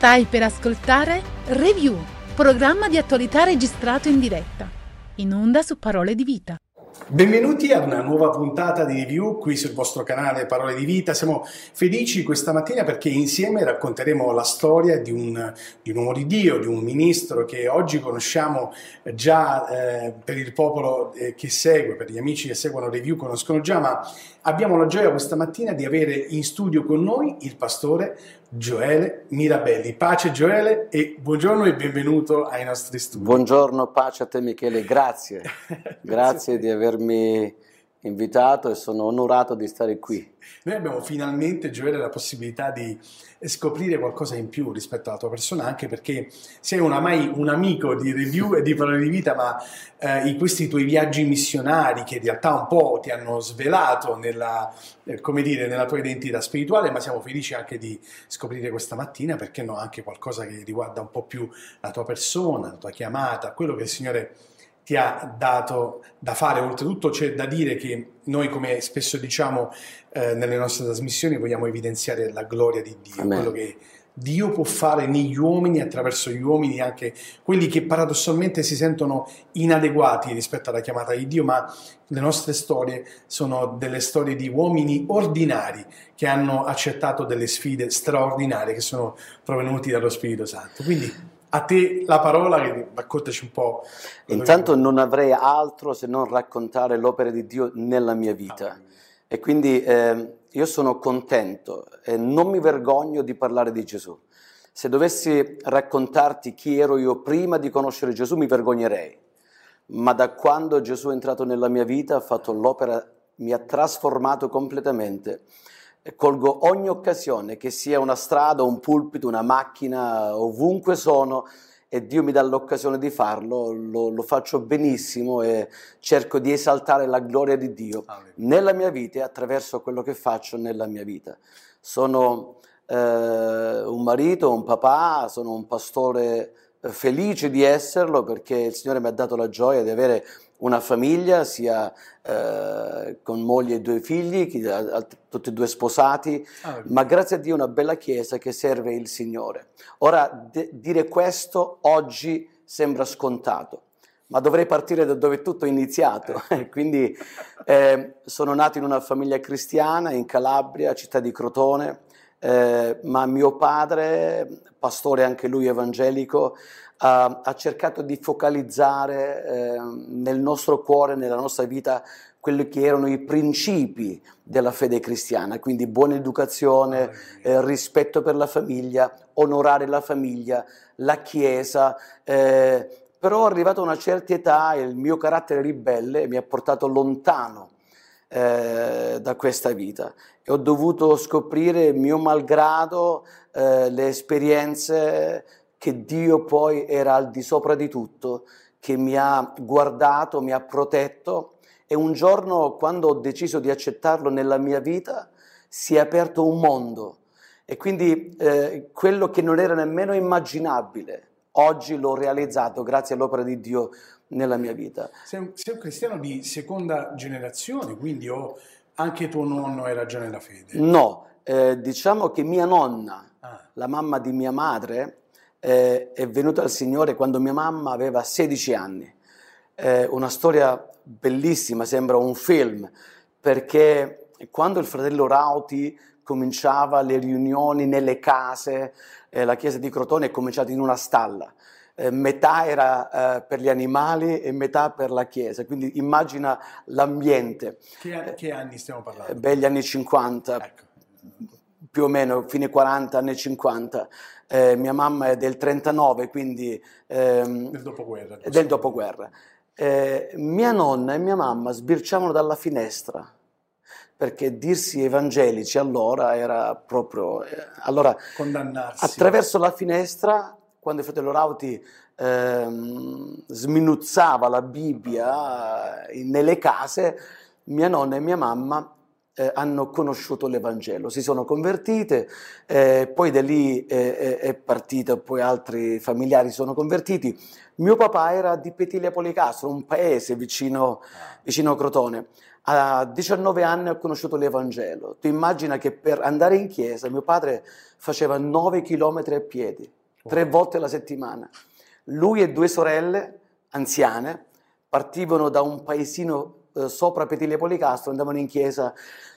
Stai per ascoltare Review, programma di attualità registrato in diretta, in onda su Parole di Vita. Benvenuti ad una nuova puntata di review qui sul vostro canale Parole di Vita. Siamo felici questa mattina perché insieme racconteremo la storia di un, di un uomo di Dio, di un ministro che oggi conosciamo già eh, per il popolo eh, che segue, per gli amici che seguono review conoscono già, ma abbiamo la gioia questa mattina di avere in studio con noi il pastore Gioele Mirabelli. Pace Gioele e buongiorno e benvenuto ai nostri studi. Buongiorno, pace a te Michele, grazie. grazie di avermi invitato e sono onorato di stare qui. Noi abbiamo finalmente, Gioele, la possibilità di scoprire qualcosa in più rispetto alla tua persona, anche perché sei oramai un amico di review e di parole di vita, ma eh, in questi tuoi viaggi missionari che in realtà un po' ti hanno svelato nella, eh, dire, nella tua identità spirituale, ma siamo felici anche di scoprire questa mattina, perché no, anche qualcosa che riguarda un po' più la tua persona, la tua chiamata, quello che il Signore ti ha dato da fare. Oltretutto c'è da dire che noi, come spesso diciamo, eh, nelle nostre trasmissioni vogliamo evidenziare la gloria di Dio, Amen. quello che Dio può fare negli uomini, attraverso gli uomini, anche quelli che paradossalmente si sentono inadeguati rispetto alla chiamata di Dio, ma le nostre storie sono delle storie di uomini ordinari che hanno accettato delle sfide straordinarie che sono provenuti dallo Spirito Santo. Quindi a te la parola, che raccontaci un po'. Intanto non avrei altro se non raccontare l'opera di Dio nella mia vita. Amen. E quindi eh, io sono contento e non mi vergogno di parlare di Gesù. Se dovessi raccontarti chi ero io prima di conoscere Gesù, mi vergognerei. Ma da quando Gesù è entrato nella mia vita, ha fatto l'opera, mi ha trasformato completamente. Colgo ogni occasione, che sia una strada, un pulpito, una macchina, ovunque sono, e Dio mi dà l'occasione di farlo, lo, lo, faccio benissimo e cerco di esaltare la gloria di Dio Amen. nella mia vita e attraverso quello che faccio nella mia vita. Sono eh, un marito, un papà, sono un pastore eh, felice di esserlo perché il Signore mi ha dato la gioia di avere una famiglia, sia eh, con moglie e due figli, tutti e due sposati, Ah, ma grazie a Dio una bella chiesa che serve il Signore. Ora, de- dire questo oggi sembra scontato, ma dovrei partire da dove tutto è iniziato. Quindi eh, sono nato in una famiglia cristiana in Calabria, città di Crotone, eh, ma mio padre, pastore anche lui evangelico, ha, ha cercato di focalizzare eh, nel nostro cuore, nella nostra vita, quelli che erano i principi della fede cristiana, quindi buona educazione, eh, rispetto per la famiglia, onorare la famiglia, la Chiesa. Eh, però arrivato a una certa età il mio carattere ribelle mi ha portato lontano eh, da questa vita e ho dovuto scoprire mio malgrado eh, le esperienze che Dio poi era al di sopra di tutto, che mi ha guardato, mi ha protetto e un giorno quando ho deciso di accettarlo nella mia vita si è aperto un mondo e quindi eh, quello che non era nemmeno immaginabile, oggi l'ho realizzato grazie all'opera di Dio nella mia vita. Sei un, sei un cristiano di seconda generazione, quindi o anche tuo nonno era già nella fede? No, eh, diciamo che mia nonna, Ah, la mamma di mia madre, eh, è venuta al Signore quando mia mamma aveva 16 anni. Eh, una storia bellissima, sembra un film, perché quando il fratello Rauti cominciava le riunioni nelle case, eh, la chiesa di Crotone è cominciata in una stalla. Eh, metà era eh, per gli animali e metà per la chiesa, quindi immagina l'ambiente. che, che anni stiamo parlando? Beh, gli anni 50, Ecco. più o meno, fine 40, anni 50. Eh, mia mamma è del 39, quindi ehm, Del dopoguerra. del dopoguerra. Eh, mia nonna e mia mamma sbirciavano dalla finestra perché dirsi evangelici allora era proprio... eh, allora, Condannarsi. attraverso la finestra, quando il fratello Rauti ehm, sminuzzava la Bibbia eh, nelle case, mia nonna e mia mamma eh, hanno conosciuto l'Evangelo, si sono convertite, eh, poi da lì eh, è, partito, poi altri familiari sono convertiti. Mio papà era di Petilia Policastro, un paese vicino, vicino a Crotone. A 19 anni ho conosciuto l'Evangelo. Tu immagina che per andare in chiesa mio padre faceva 9 chilometri a piedi, tre volte alla settimana. Lui e due sorelle anziane partivano da un paesino eh, sopra Petile Policastro, andavano in chiesa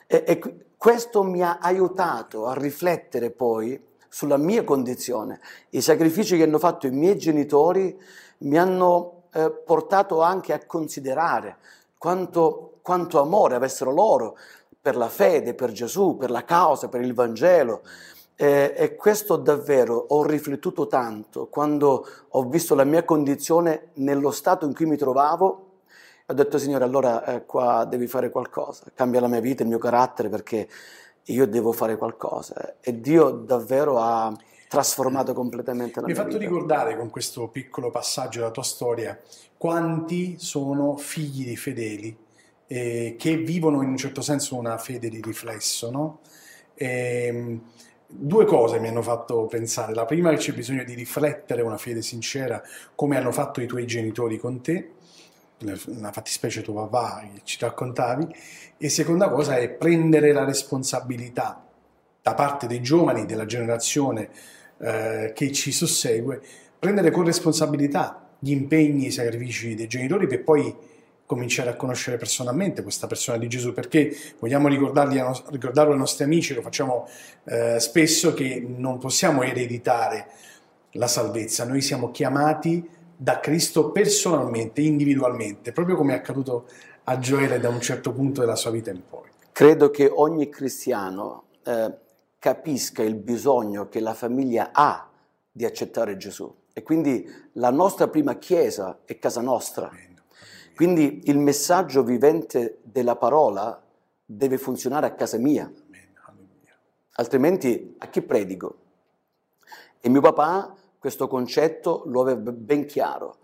e, e questo mi ha aiutato a riflettere poi sulla mia condizione. I sacrifici che hanno fatto i miei genitori mi hanno eh, portato anche a considerare quanto, quanto amore avessero loro per la fede, per Gesù, per la causa, per il Vangelo. Eh, e questo davvero ho riflettuto tanto quando ho visto la mia condizione nello stato in cui mi trovavo. Ho detto, Signore, allora eh, qua devi fare qualcosa, cambia la mia vita, il mio carattere, perché io devo fare qualcosa. E Dio davvero ha trasformato completamente la Mi mia hai fatto vita. ricordare con questo piccolo passaggio della tua storia quanti sono figli di fedeli eh, che vivono in un certo senso una fede di riflesso, no? Ehm, due cose mi hanno fatto pensare. La prima è che c'è bisogno di riflettere una fede sincera come hanno fatto i tuoi genitori con te, nella fattispecie tuo papà che ci raccontavi, e seconda cosa è prendere la responsabilità da parte dei giovani, della generazione eh, che ci sussegue, prendere con responsabilità gli impegni, i sacrifici dei genitori per poi cominciare a conoscere personalmente questa persona di Gesù, perché vogliamo ricordarlo ai nostri amici, lo facciamo eh, spesso, che non possiamo ereditare la salvezza, noi siamo chiamati da Cristo personalmente, individualmente, proprio come è accaduto a Gioele da un certo punto della sua vita in poi. Credo che ogni cristiano eh, capisca il bisogno che la famiglia ha di accettare Gesù. E quindi la nostra prima chiesa è casa nostra. Quindi il messaggio vivente della parola deve funzionare a casa mia, altrimenti a chi predico? E mio papà questo concetto lo aveva ben chiaro.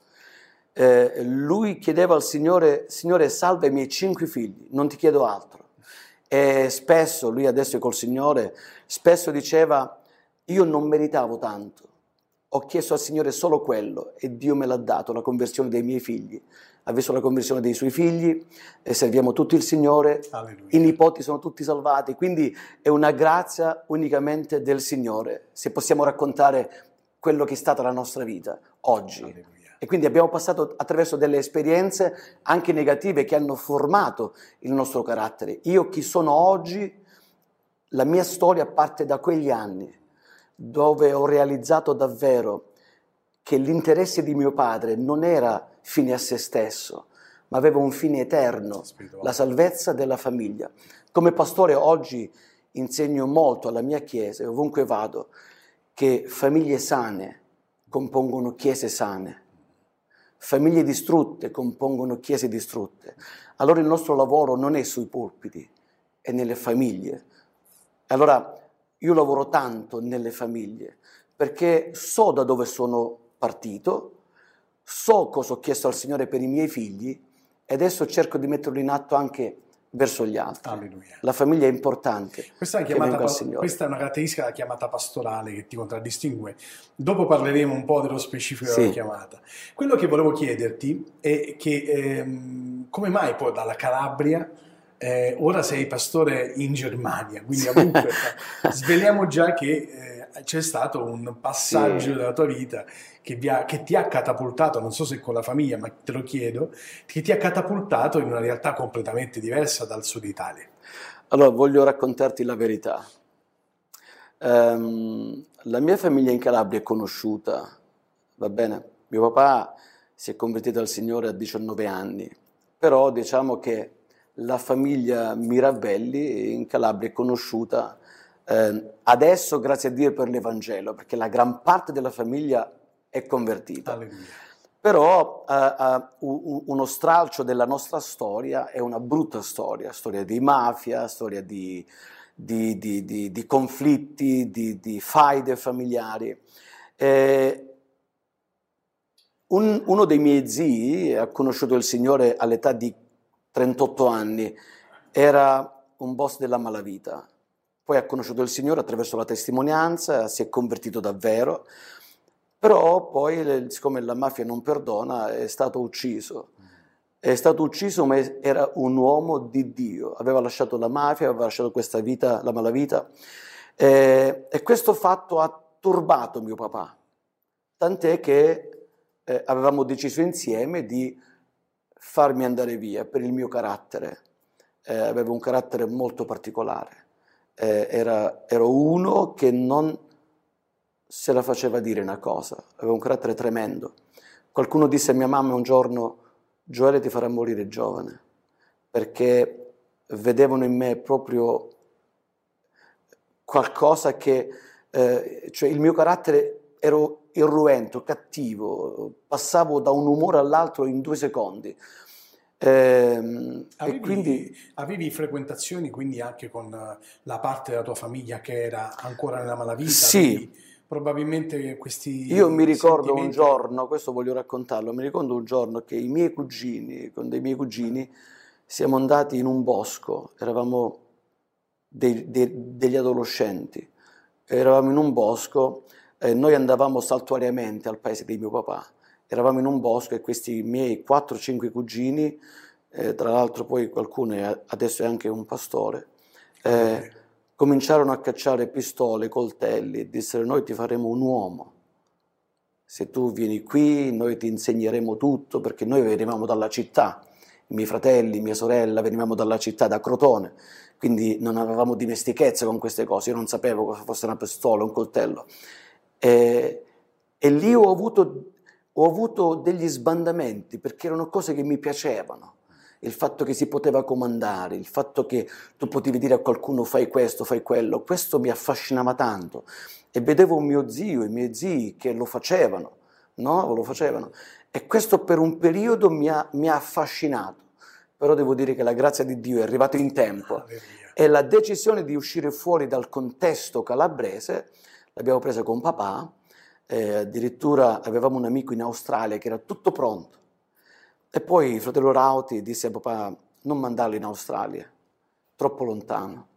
Eh, lui chiedeva al Signore, Signore salva i miei cinque figli, non ti chiedo altro. E spesso, lui adesso è col Signore, spesso diceva, io non meritavo tanto, ho chiesto al Signore solo quello e Dio me l'ha dato, la conversione dei miei figli. Ha visto la conversione dei suoi figli e serviamo tutti il Signore, Alleluia. i nipoti sono tutti salvati, quindi è una grazia unicamente del Signore, se possiamo raccontare quello che è stata la nostra vita oggi. Alleluia. E quindi abbiamo passato attraverso delle esperienze anche negative che hanno formato il nostro carattere. Io chi sono oggi, la mia storia parte da quegli anni dove ho realizzato davvero che l'interesse di mio padre non era fine a se stesso, ma aveva un fine eterno, Spirituale. la salvezza della famiglia. Come pastore oggi insegno molto alla mia chiesa e ovunque vado che famiglie sane compongono chiese sane, famiglie distrutte compongono chiese distrutte. Allora il nostro lavoro non è sui pulpiti, è nelle famiglie. Allora io lavoro tanto nelle famiglie perché so da dove sono partito, so cosa ho chiesto al Signore per i miei figli e adesso cerco di metterlo in atto anche verso gli altri. Alleluia. La famiglia è importante. Questa è, chiamata questa è una caratteristica della chiamata pastorale che ti contraddistingue. Dopo parleremo un po' dello specifico Sì. della chiamata. Quello che volevo chiederti è che ehm, come mai poi dalla Calabria eh, ora sei pastore in Germania, quindi comunque sveliamo già che eh, c'è stato un passaggio Sì. della tua vita che, ha- che ti ha catapultato, non so se con la famiglia, ma te lo chiedo, che ti ha catapultato in una realtà completamente diversa dal sud Italia. Allora, voglio raccontarti la verità. Ehm, la mia famiglia in Calabria è conosciuta, va bene? Mio papà si è convertito al Signore a 19 anni, però diciamo che la famiglia Mirabelli in Calabria è conosciuta eh, adesso, grazie a Dio, per l'Evangelo, perché la gran parte della famiglia è convertita. Alleluia. Però eh, eh, u- uno stralcio della nostra storia è una brutta storia, storia di mafia, storia di, di- di- di- conflitti, di, di faide familiari. Eh, un- uno dei miei zii ha conosciuto il Signore all'età di 38 anni, era un boss della malavita, poi ha conosciuto il Signore attraverso la testimonianza, si è convertito davvero, però poi, siccome la mafia non perdona, è stato ucciso. è stato ucciso ma era un uomo di Dio, aveva lasciato la mafia, aveva lasciato questa vita, la malavita. Eh, e questo fatto ha turbato mio papà, tant'è che eh, avevamo deciso insieme di farmi andare via per il mio carattere, eh, avevo un carattere molto particolare, eh, era, ero uno che non se la faceva dire una cosa, aveva un carattere tremendo. Qualcuno disse a mia mamma un giorno, Gioele ti farà morire giovane, perché vedevano in me proprio qualcosa che, eh, cioè il mio carattere ero irruento, cattivo, passavo da un umore all'altro in due secondi. Eh, avevi, quindi, avevi, frequentazioni quindi anche con la parte della tua famiglia che era ancora nella malavita? Sì, probabilmente questi Io mi ricordo sentimenti... un giorno, questo voglio raccontarlo, mi ricordo un giorno che i miei cugini, con dei miei cugini, siamo andati in un bosco, eravamo dei, dei, degli adolescenti, eravamo in un bosco, e noi andavamo saltuariamente al paese di mio papà, eravamo in un bosco e questi miei 4-5 cugini, eh, tra l'altro poi qualcuno è, adesso è anche un pastore, eh, cominciarono a cacciare pistole, coltelli e dissero noi ti faremo un uomo. Se tu vieni qui noi ti insegneremo tutto perché noi venivamo dalla città, i miei fratelli, mia sorella venivamo dalla città, da Crotone, quindi non avevamo dimestichezza con queste cose, io non sapevo cosa fosse una pistola, un coltello. E, e lì ho avuto, ho avuto degli sbandamenti perché erano cose che mi piacevano il fatto che si poteva comandare, il fatto che tu potevi dire a qualcuno fai questo, fai quello, questo mi affascinava tanto. E vedevo mio zio, i miei zii che lo facevano, no? Lo facevano. E questo per un periodo mi ha, mi ha affascinato. Però devo dire che la grazia di Dio è arrivata in tempo e la decisione di uscire fuori dal contesto calabrese l'abbiamo presa con papà, eh, addirittura avevamo un amico in Australia che era tutto pronto e poi il fratello Rauti disse a papà, non mandarlo in Australia, troppo lontano.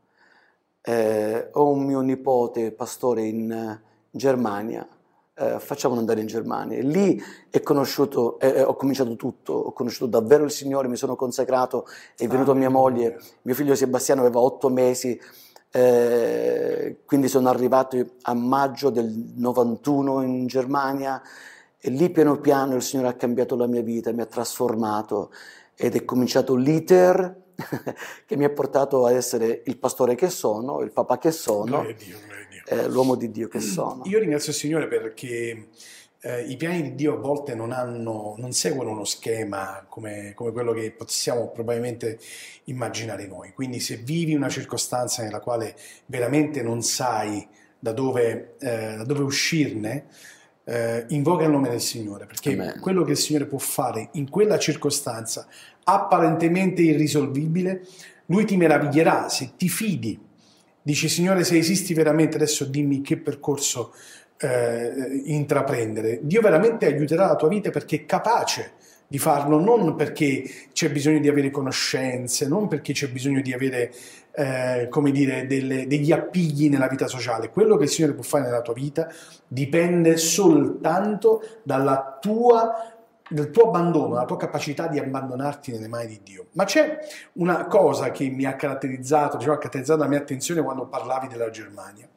Eh, ho un mio nipote pastore in Germania, eh, facciamolo andare in Germania. E lì conosciuto, eh, ho cominciato tutto, ho conosciuto davvero il Signore, mi sono consacrato, è venuto mia moglie, mio figlio Sebastiano aveva otto mesi, eh, quindi sono arrivato a maggio del 91 in Germania e lì piano piano il Signore ha cambiato la mia vita, mi ha trasformato ed è cominciato l'iter che mi ha portato a essere il pastore che sono, il papà che sono, Dio, eh, l'uomo di Dio che sono. Io ringrazio il Signore perché eh, i piani di Dio a volte non, hanno, non seguono uno schema come, come, quello che possiamo probabilmente immaginare noi. Quindi se vivi una circostanza nella quale veramente non sai da dove, eh, da dove uscirne, eh, invoca il nome del Signore, perché Amen. quello che il Signore può fare in quella circostanza apparentemente irrisolvibile, Lui ti meraviglierà se ti fidi. Dici, Signore, se esisti veramente, adesso dimmi che percorso eh, intraprendere. Dio veramente aiuterà la tua vita perché è capace di farlo, non perché c'è bisogno di avere conoscenze, non perché c'è bisogno di avere eh, come dire, delle, degli appigli nella vita sociale. Quello che il Signore può fare nella tua vita dipende soltanto dalla tua del tuo abbandono, dalla tua capacità di abbandonarti nelle mani di Dio. Ma c'è una cosa che mi ha caratterizzato, diciamo, ha caratterizzato la mia attenzione quando parlavi della Germania.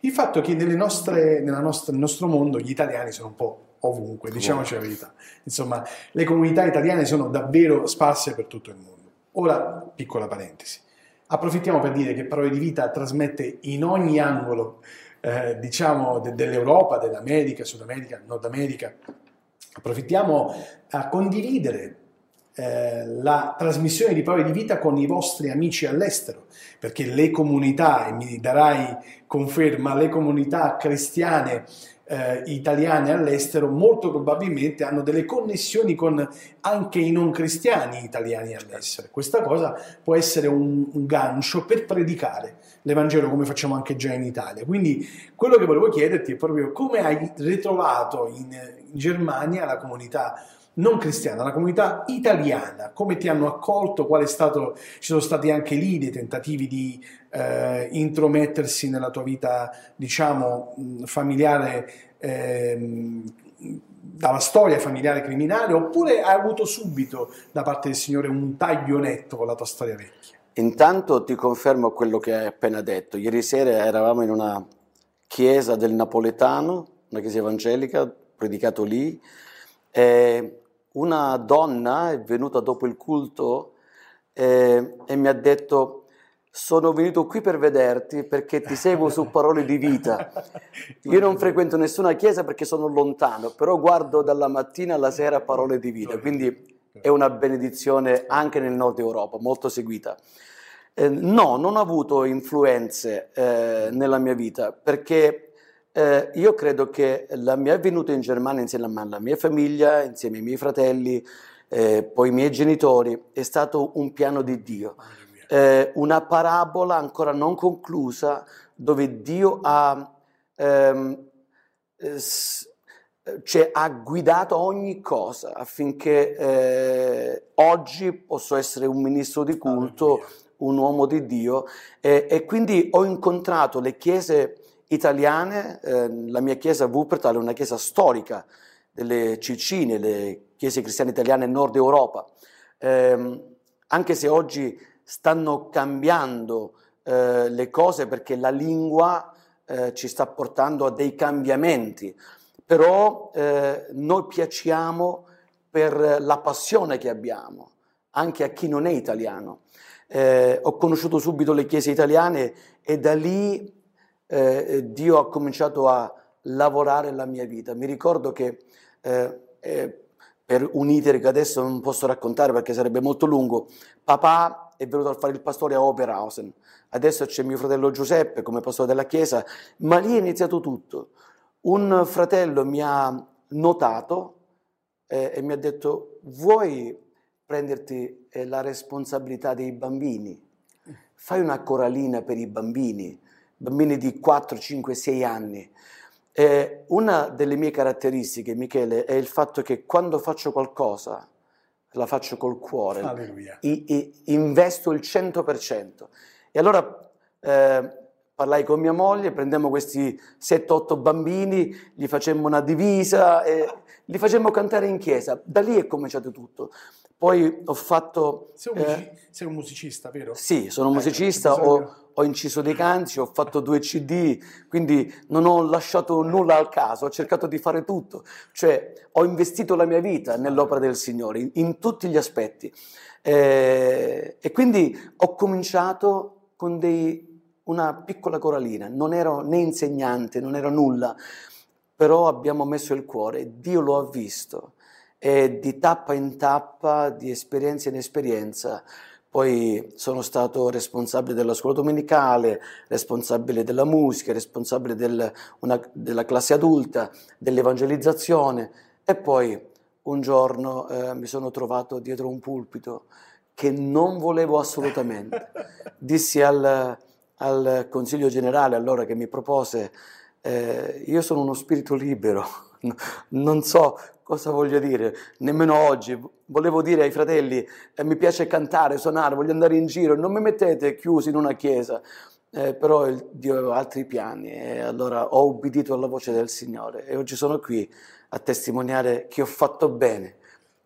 Il fatto che nostre, nostra, nel nostro mondo gli italiani sono un po' ovunque, diciamoci la verità. Insomma, le comunità italiane sono davvero sparse per tutto il mondo. Ora, piccola parentesi. Approfittiamo per dire che Parole di Vita trasmette in ogni angolo, eh, diciamo, de- dell'Europa, dell'America, Sud America, Nord America. Approfittiamo a condividere eh, la trasmissione di Parole di Vita con i vostri amici all'estero, perché le comunità, e mi darai conferma, le comunità cristiane eh, italiane all'estero molto probabilmente hanno delle connessioni con anche i non cristiani italiani all'estero. Questa cosa può essere un, un gancio per predicare l'Evangelo come facciamo anche già in Italia. Quindi quello che volevo chiederti è proprio come hai ritrovato in, in Germania la comunità non cristiana, la comunità italiana, come ti hanno accolto, qual è stato, ci sono stati anche lì dei tentativi di eh, intromettersi nella tua vita, diciamo, familiare, eh, dalla storia familiare criminale oppure hai avuto subito da parte del Signore un taglio netto con la tua storia vecchia? Intanto ti confermo quello che hai appena detto. Ieri sera eravamo in una chiesa del Napoletano, una chiesa evangelica, predicato lì. E una donna è venuta dopo il culto e, e mi ha detto sono venuto qui per vederti perché ti seguo su parole di vita. Io non frequento nessuna chiesa perché sono lontano, però guardo dalla mattina alla sera parole di vita, quindi è una benedizione anche nel nord Europa, molto seguita. Eh, no, non ho avuto influenze eh, nella mia vita perché eh, io credo che la mia venuta in Germania insieme alla mia famiglia, insieme ai miei fratelli, eh, poi i miei genitori, è stato un piano di Dio. Eh, una parabola ancora non conclusa dove Dio ha, ehm, eh, cioè, ha guidato ogni cosa affinché eh, oggi posso essere un ministro di culto, un uomo di Dio. E, e quindi ho incontrato le chiese italiane, eh, la mia chiesa Wuppertal è una chiesa storica delle Cicine, le chiese cristiane italiane nord Europa, eh, anche se oggi stanno cambiando eh, le cose perché la lingua eh, ci sta portando a dei cambiamenti, però eh, noi piaciamo per la passione che abbiamo, anche a chi non è italiano. Eh, ho conosciuto subito le chiese italiane e da lì eh, Dio ha cominciato a lavorare la mia vita. Mi ricordo che eh, per un iter che adesso non posso raccontare perché sarebbe molto lungo, papà è venuto a fare il pastore a Oberhausen. Adesso c'è mio fratello Giuseppe come pastore della chiesa, ma lì è iniziato tutto. Un fratello mi ha notato eh, e mi ha detto: Vuoi prenderti eh, la responsabilità dei bambini? Fai una coralina per i bambini, bambini di 4, 5, 6 anni. Eh, una delle mie caratteristiche, Michele, è il fatto che quando faccio qualcosa la faccio col cuore, I, I, investo il 100%. E allora eh, parlai con mia moglie, prendiamo questi 7-8 bambini, gli facemmo una divisa e li facemmo cantare in chiesa. Da lì è cominciato tutto. Poi ho fatto... Sei un, eh, sei un musicista, vero? Sì, sono un musicista, ho, ho, inciso dei canti, ho fatto due CD, quindi non ho lasciato nulla al caso, ho cercato di fare tutto. Cioè, ho investito la mia vita nell'opera del Signore, in, in tutti gli aspetti. Eh, e quindi ho cominciato con dei, una piccola coralina, non ero né insegnante, non ero nulla, però abbiamo messo il cuore, Dio lo ha visto e di tappa in tappa, di esperienza in esperienza, poi sono stato responsabile della scuola domenicale, responsabile della musica, responsabile del, una, della classe adulta, dell'evangelizzazione e poi un giorno eh, mi sono trovato dietro un pulpito che non volevo assolutamente. Dissi al, al Consiglio generale allora che mi propose, eh, io sono uno spirito libero, non so cosa voglio dire, nemmeno oggi. Volevo dire ai fratelli, eh, mi piace cantare, suonare, voglio andare in giro, non mi mettete chiusi in una chiesa. Eh, però il, Dio aveva altri piani e allora ho ubbidito alla voce del Signore e oggi sono qui a testimoniare che ho fatto bene,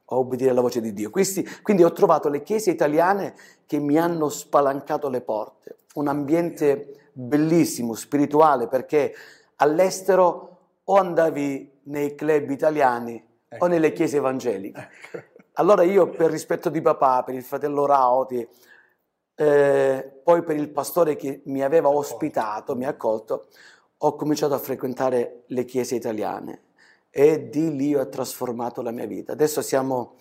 ho ubbidito alla voce di Dio. Quindi, quindi ho trovato le chiese italiane che mi hanno spalancato le porte, un ambiente bellissimo, spirituale, perché all'estero o andavi nei club italiani ecco. o nelle chiese evangeliche. Ecco. Allora io per rispetto di papà, per il fratello Rauti, eh, poi per il pastore che mi aveva ospitato, mi ha accolto, ho cominciato a frequentare le chiese italiane e di lì ho trasformato la mia vita. Adesso siamo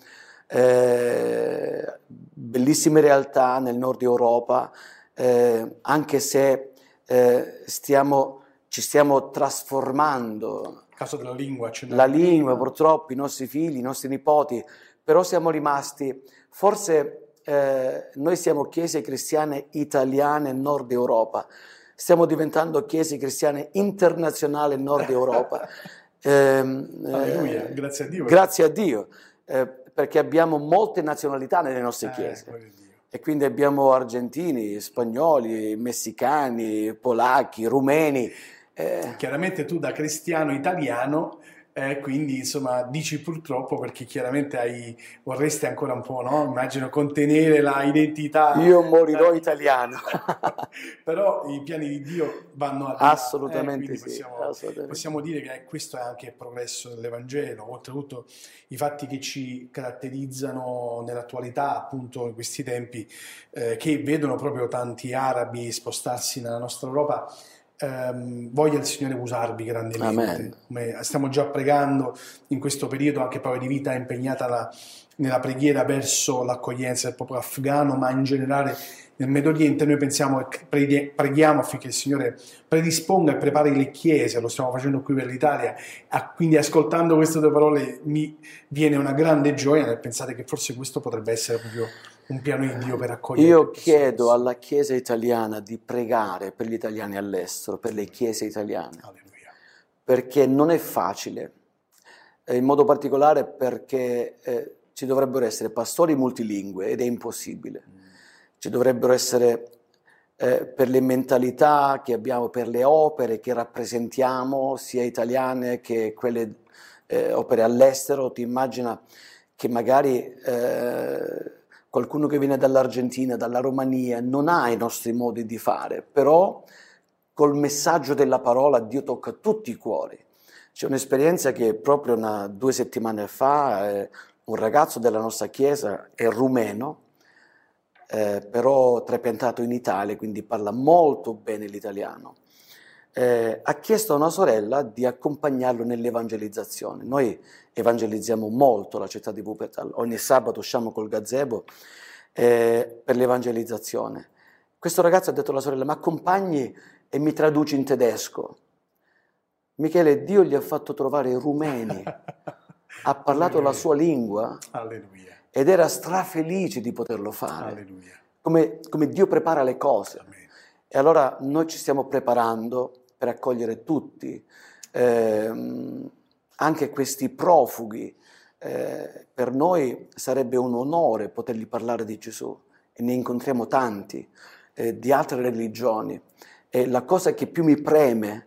eh, bellissime realtà nel nord Europa, eh, anche se eh, stiamo, ci stiamo trasformando caso della lingua. La lingua, purtroppo, i nostri figli, i nostri nipoti, però siamo rimasti, forse eh, noi siamo chiese cristiane italiane nord Europa, stiamo diventando chiese cristiane internazionali nord Europa. eh, Alleluia, eh, grazie a Dio. Grazie a Dio, eh, perché abbiamo molte nazionalità nelle nostre eh, chiese. E quindi abbiamo argentini, spagnoli, messicani, polacchi, rumeni. Eh. Chiaramente tu da cristiano italiano eh, quindi insomma dici purtroppo perché chiaramente hai, vorresti ancora un po', no? Immagino contenere la identità. Io morirò italiano. Però i piani di Dio vanno a assolutamente, eh, sì, possiamo, assolutamente. possiamo, dire che questo è anche il progresso dell'Evangelo, oltretutto i fatti che ci caratterizzano nell'attualità, appunto in questi tempi, eh, che vedono proprio tanti arabi spostarsi nella nostra Europa ehm, voglia il Signore usarvi grandemente. Come stiamo già pregando in questo periodo, anche proprio di vita impegnata la, nella preghiera verso l'accoglienza del popolo afghano, ma in generale nel Medio Oriente noi pensiamo e preghiamo affinché il Signore predisponga e prepari le chiese, lo stiamo facendo qui per l'Italia, quindi ascoltando queste due parole mi viene una grande gioia nel pensare che forse questo potrebbe essere proprio un piano di Dio per accogliere. Io chiedo alla Chiesa italiana di pregare per gli italiani all'estero, per le chiese italiane, Alleluia. perché non è facile, in modo particolare perché eh, ci dovrebbero essere pastori multilingue ed è impossibile, mm. ci dovrebbero essere eh, per le mentalità che abbiamo, per le opere che rappresentiamo, sia italiane che quelle eh, opere all'estero, ti immagina che magari eh, qualcuno che viene dall'Argentina, dalla Romania, non ha i nostri modi di fare, però col messaggio della parola Dio tocca tutti i cuori. C'è un'esperienza che proprio una, due settimane fa eh, un ragazzo della nostra chiesa è rumeno, eh, però trapiantato in Italia, quindi parla molto bene l'italiano. Eh, ha chiesto a una sorella di accompagnarlo nell'evangelizzazione. Noi evangelizziamo molto la città di Wuppertal. Ogni sabato usciamo col gazebo eh, per l'evangelizzazione. Questo ragazzo ha detto alla sorella, ma accompagni e mi traduci in tedesco. Michele, Dio gli ha fatto trovare i rumeni, ha parlato la sua lingua Alleluia. ed era strafelice di poterlo fare. Come, come, Dio prepara le cose. Amen. E allora noi ci stiamo preparando per accogliere tutti. Eh, anche questi profughi. Eh, per noi sarebbe un onore potergli parlare di Gesù e ne incontriamo tanti eh, di altre religioni. E la cosa che più mi preme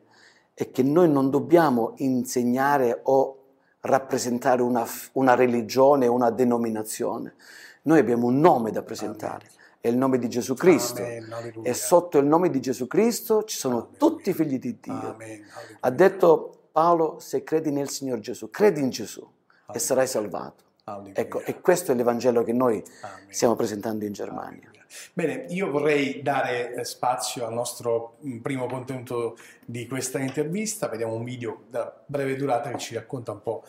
è che noi non dobbiamo insegnare o rappresentare una, una religione una denominazione. Noi abbiamo un nome da presentare. Amen è il nome di Gesù Cristo. Amen, e sotto il nome di Gesù Cristo ci sono Alleluia. tutti i figli di Dio. Amen, ha detto Paolo, se credi nel Signor Gesù, credi in Gesù e sarai salvato. Ecco, e questo è l'Evangelo che noi Amen. stiamo presentando in Germania. Bene, io vorrei dare eh, spazio al nostro mm, primo contenuto di questa intervista. Vediamo un video da breve durata che ci racconta un po'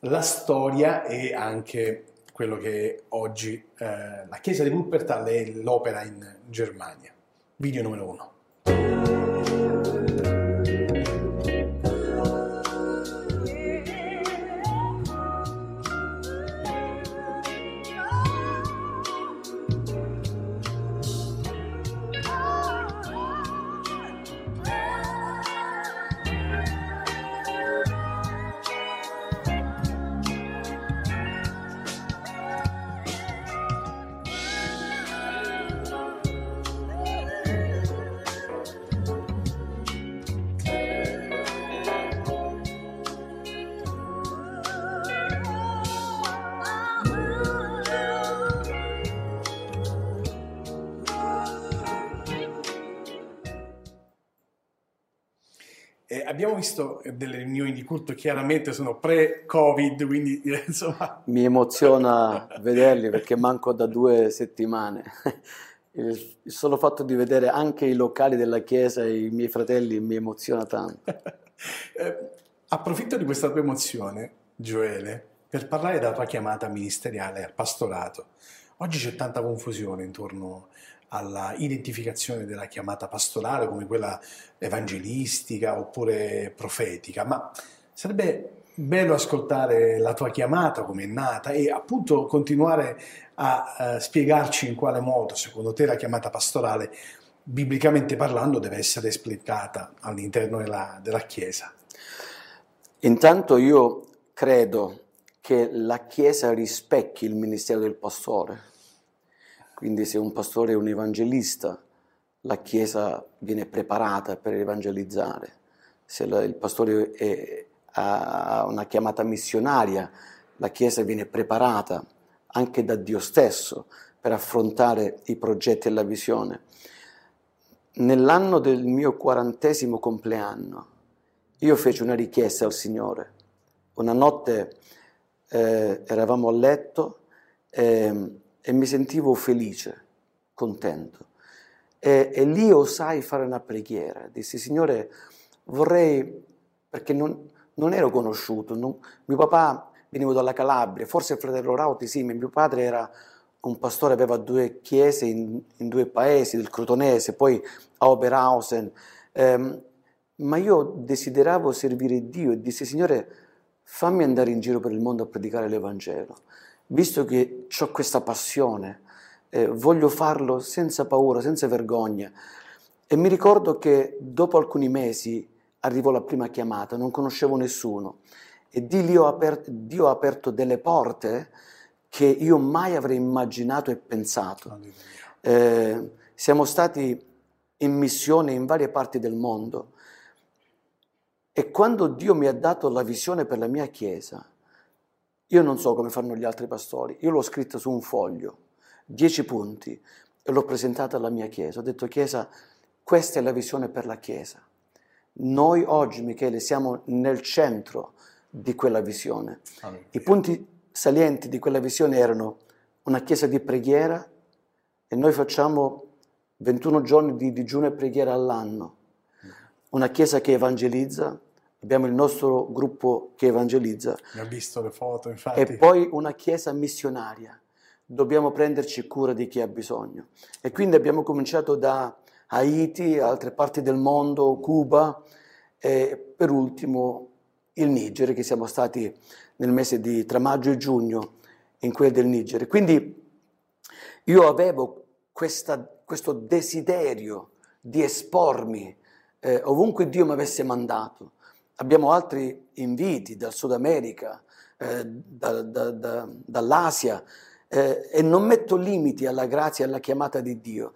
la storia e anche quello che oggi eh, la Chiesa di Wuppertal è l'opera in Germania. Video numero uno. Visto delle riunioni di culto, chiaramente sono pre-Covid, quindi insomma... Mi emoziona vederli perché manco da due settimane. Il solo fatto di vedere anche i locali della chiesa e i miei fratelli mi emoziona tanto. eh, approfitto di questa tua emozione, Gioele, per parlare della tua chiamata ministeriale al pastorato. Oggi c'è tanta confusione intorno alla identificazione della chiamata pastorale come quella evangelistica oppure profetica, ma sarebbe bello ascoltare la tua chiamata, come è nata e appunto continuare a uh, spiegarci in quale modo secondo te la chiamata pastorale, biblicamente parlando, deve essere esplicata all'interno della, della Chiesa. Intanto io credo che la Chiesa rispecchi il ministero del pastore quindi se un pastore è un evangelista, la Chiesa viene preparata per evangelizzare. Se il pastore è, a una chiamata missionaria, la Chiesa viene preparata anche da Dio stesso per affrontare i progetti e la visione. Nell'anno del mio quarantesimo compleanno, io feci una richiesta al Signore. Una notte eh, eravamo a letto eh, e mi sentivo felice, contento. E, e, lì osai fare una preghiera. Dissi, Signore, vorrei, perché non, non ero conosciuto, non, mio papà veniva dalla Calabria, forse il fratello Rauti sì, ma mio padre era un pastore, aveva due chiese in, in due paesi, del Crotonese, poi a Oberhausen. Eh, ma io desideravo servire Dio e dissi, Signore, fammi andare in giro per il mondo a predicare l'Evangelo. Visto che ho questa passione, eh, voglio farlo senza paura, senza vergogna. E mi ricordo che dopo alcuni mesi arrivò la prima chiamata, non conoscevo nessuno e di lì ho aperto, Dio ha aperto delle porte che io mai avrei immaginato e pensato. Eh, siamo stati in missione in varie parti del mondo e quando Dio mi ha dato la visione per la mia chiesa, io non so come fanno gli altri pastori, io l'ho scritta su un foglio, dieci punti, e l'ho presentata alla mia chiesa. Ho detto, chiesa, questa è la visione per la chiesa. Noi oggi, Michele, siamo nel centro di quella visione. I punti salienti di quella visione erano una chiesa di preghiera e noi facciamo 21 giorni di digiuno e preghiera all'anno una chiesa che evangelizza, abbiamo il nostro gruppo che evangelizza. Ho visto le foto, infatti. E poi una chiesa missionaria. Dobbiamo prenderci cura di chi ha bisogno. E quindi abbiamo cominciato da Haiti, altre parti del mondo, Cuba e per ultimo il Niger, che siamo stati nel mese di tra maggio e giugno in quel del Niger. Quindi io avevo questa, questo desiderio di espormi eh, ovunque Dio mi avesse mandato. Abbiamo altri inviti dal Sud America, eh, da, da, da, dall'Asia, eh, e non metto limiti alla grazia e alla chiamata di Dio.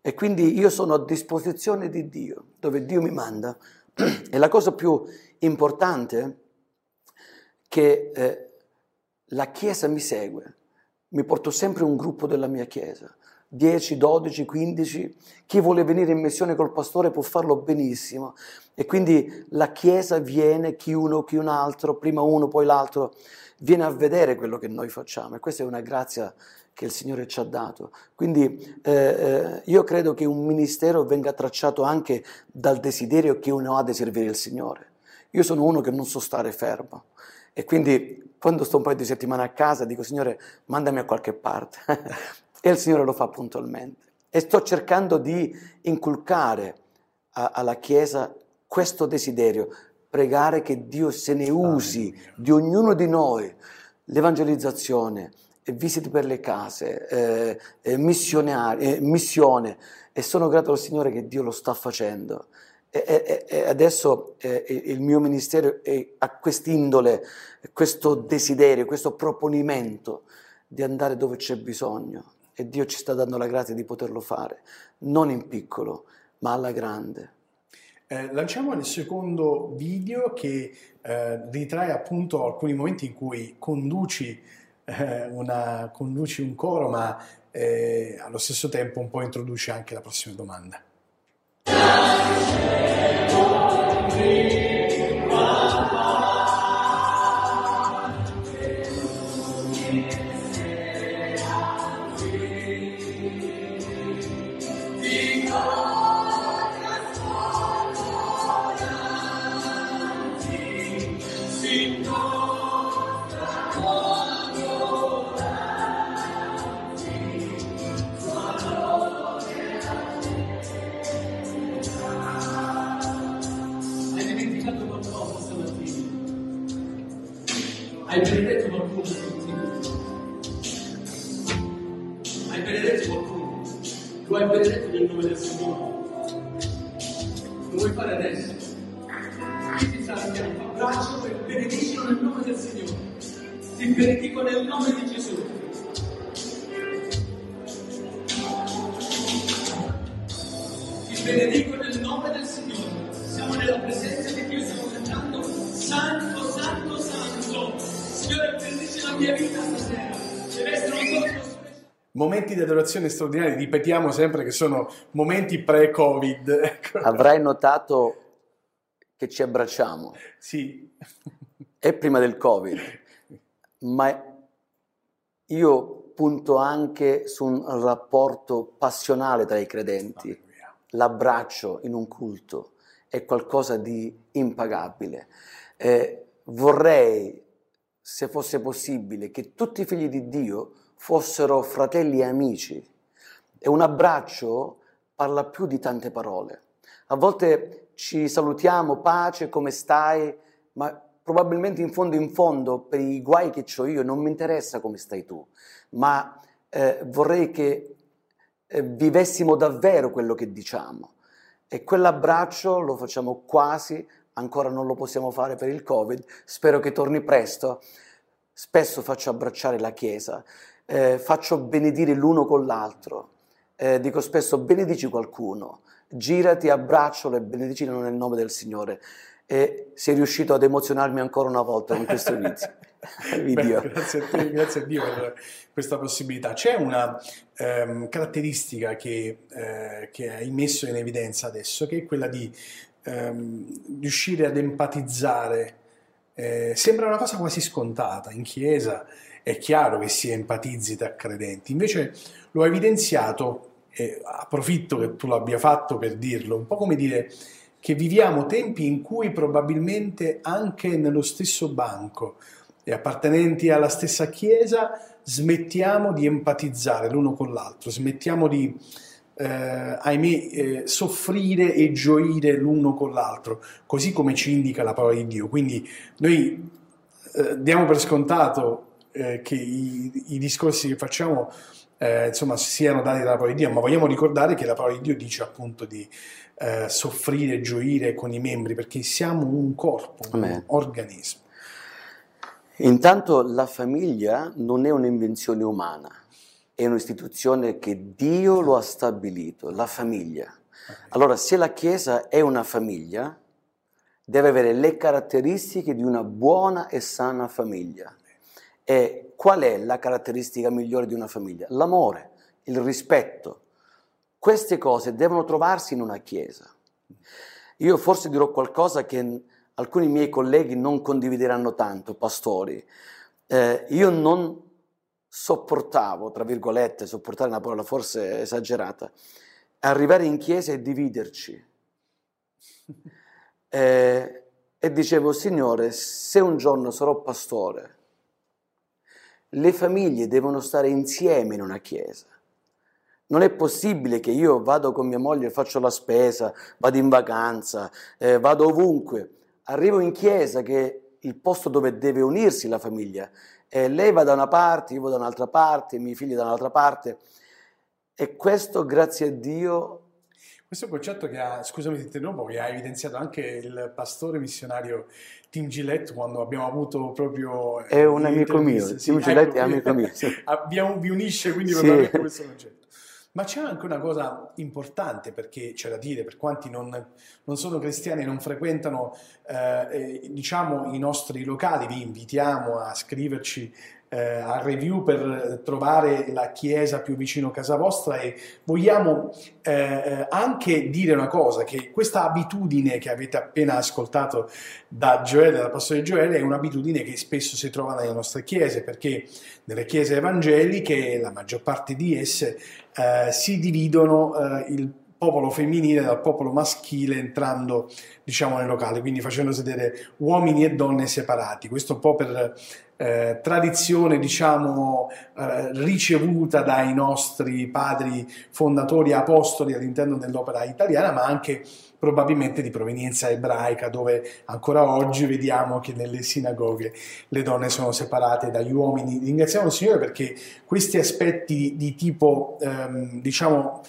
E quindi io sono a disposizione di Dio, dove Dio mi manda. E la cosa più importante è che eh, la Chiesa mi segue. Mi porto sempre un gruppo della mia Chiesa. 10, 12, 15, chi vuole venire in missione col pastore può farlo benissimo. E quindi la Chiesa viene, chi uno, chi un altro, prima uno, poi l'altro, viene a vedere quello che noi facciamo. E questa è una grazia che il Signore ci ha dato. Quindi eh, eh, io credo che un ministero venga tracciato anche dal desiderio che uno ha di servire il Signore. Io sono uno che non so stare fermo. E quindi quando sto un paio di settimane a casa dico, Signore, mandami a qualche parte. E il Signore lo fa puntualmente. E sto cercando di inculcare a, alla Chiesa questo desiderio, pregare che Dio se ne usi di ognuno di noi, l'evangelizzazione, visite per le case, eh, eh, missione. E sono grato al Signore che Dio lo sta facendo. E, e, e adesso eh, il mio ministero ha quest'indole, questo desiderio, questo proponimento di andare dove c'è bisogno e Dio ci sta dando la grazia di poterlo fare, non in piccolo, ma alla grande. Eh, lanciamo il secondo video che eh, ritrae appunto alcuni momenti in cui conduci, eh, una, conduci un coro, ma eh, allo stesso tempo un po' introduci anche la prossima domanda. Hai benedetto qualcuno stamattina? Hai benedetto qualcuno? Lo hai benedetto nel nome del Signore. Lo vuoi fare adesso? Chi ti sta a braccio e benedicilo nel nome del Signore. Ti benedico nel nome di Gesù. Momenti di adorazione straordinari, ripetiamo sempre che sono momenti pre-Covid. Ecco. Avrai notato che ci abbracciamo. Sì. È prima del Covid, ma io punto anche su un rapporto passionale tra i credenti. L'abbraccio in un culto è qualcosa di impagabile. Eh, vorrei, se fosse possibile, che tutti i figli di Dio fossero fratelli e amici. E un abbraccio parla più di tante parole. A volte ci salutiamo, pace, come stai, ma probabilmente in fondo in fondo, per i guai che ho io, non mi interessa come stai tu, ma eh, vorrei che eh, vivessimo davvero quello che diciamo. E quell'abbraccio lo facciamo quasi, ancora non lo possiamo fare per il Covid, spero che torni presto. Spesso faccio abbracciare la Chiesa, eh, faccio benedire l'uno con l'altro. Eh, dico spesso benedici qualcuno, girati, abbraccialo e benedicilo nel nome del Signore. E sei riuscito ad emozionarmi ancora una volta con questo inizio. video. Beh, grazie, a te, grazie a Dio per questa possibilità. C'è una ehm, caratteristica che, eh, che hai messo in evidenza adesso, che è quella di ehm, riuscire ad empatizzare. Eh, sembra una cosa quasi scontata. In chiesa è chiaro che si empatizzi tra credenti, invece lo ha evidenziato, e approfitto che tu l'abbia fatto per dirlo, un po' come dire che viviamo tempi in cui probabilmente anche nello stesso banco e appartenenti alla stessa Chiesa smettiamo di empatizzare l'uno con l'altro, smettiamo di, eh, ahimè, eh, soffrire e gioire l'uno con l'altro, così come ci indica la parola di Dio. Quindi noi eh, diamo per scontato eh, che i, i, discorsi che facciamo eh, insomma, siano dati dalla parola di Dio, ma vogliamo ricordare che la parola di Dio dice appunto di eh, soffrire e gioire con i membri, perché siamo un corpo, Amen. un organismo. Intanto la famiglia non è un'invenzione umana, è un'istituzione che Dio lo ha stabilito, la famiglia. Allora, se la Chiesa è una famiglia, deve avere le caratteristiche di una buona e sana famiglia. E qual è la caratteristica migliore di una famiglia? L'amore, il rispetto. Queste cose devono trovarsi in una Chiesa. Io forse dirò qualcosa che alcuni miei colleghi non condivideranno tanto, pastori. Eh, io non sopportavo, tra virgolette, sopportare una parola forse esagerata, arrivare in chiesa e dividerci. Eh, e dicevo, Signore, se un giorno sarò pastore, le famiglie devono stare insieme in una chiesa. Non è possibile che io vado con mia moglie faccio la spesa, vado in vacanza, eh, vado ovunque arrivo in chiesa che è il posto dove deve unirsi la famiglia, e lei va da una parte, io vado da un'altra parte, i miei figli da un'altra parte, e questo grazie a Dio questo concetto che ha, scusami ti interrompo, che ha evidenziato anche il pastore missionario Tim Gillette quando abbiamo avuto proprio... È un amico mio, sì, Tim Gillette ecco, è amico mio. Sì. Abbiamo, vi unisce quindi Sì. proprio questo concetto. Ma c'è anche una cosa importante perché c'è da dire, per quanti non, non sono cristiani e non frequentano eh, eh, diciamo, i nostri locali, vi invitiamo a scriverci eh, a review per trovare la chiesa più vicino a casa vostra e vogliamo eh, anche dire una cosa, che questa abitudine che avete appena ascoltato da Gioele, dal pastore Gioele, è un'abitudine che spesso si trova nelle nostre chiese, perché nelle chiese evangeliche, la maggior parte di esse, eh, si dividono eh, il popolo femminile dal popolo maschile entrando diciamo nei locali, quindi facendo sedere uomini e donne separati. Questo un po' per eh, tradizione diciamo eh, ricevuta dai nostri padri fondatori apostoli all'interno dell'opera italiana, ma anche probabilmente di provenienza ebraica, dove ancora oggi vediamo che nelle sinagoghe le donne sono separate dagli uomini. Ringraziamo il Signore perché questi aspetti di tipo, ehm, diciamo,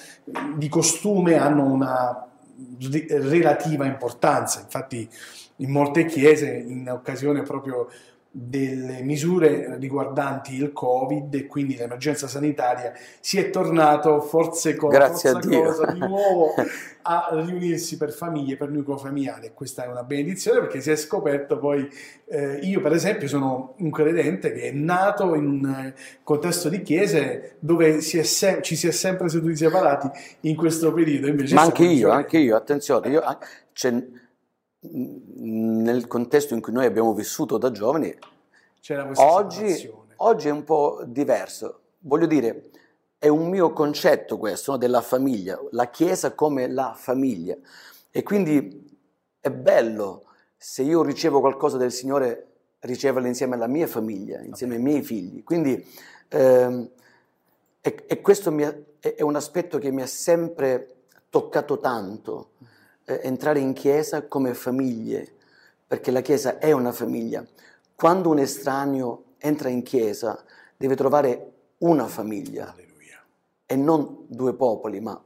di costume hanno una relativa importanza. Infatti, in molte chiese, in occasione proprio delle misure riguardanti il Covid e quindi l'emergenza sanitaria, si è tornato forse con Grazie forza cosa di nuovo a riunirsi per famiglie, per nucleo familiare. Questa è una benedizione perché si è scoperto poi, eh, io per esempio sono un credente che è nato in un eh, contesto di chiese dove si è sem- ci si è sempre seduti separati in questo periodo. Invece Ma anche io, anche io, attenzione, io, cioè, mh, nel contesto in cui noi abbiamo vissuto da giovani, oggi, oggi è un po' diverso. Voglio dire, è un mio concetto questo, no, della famiglia, la Chiesa come la famiglia. E quindi è bello se io ricevo qualcosa del Signore, riceverlo insieme alla mia famiglia, insieme ai miei figli. Quindi ehm, e, e questo mi è, è un aspetto che mi ha sempre toccato tanto, eh, entrare in chiesa come famiglie, perché la chiesa è una famiglia. Quando un estraneo entra in chiesa deve trovare una famiglia Alleluia. e non due popoli, ma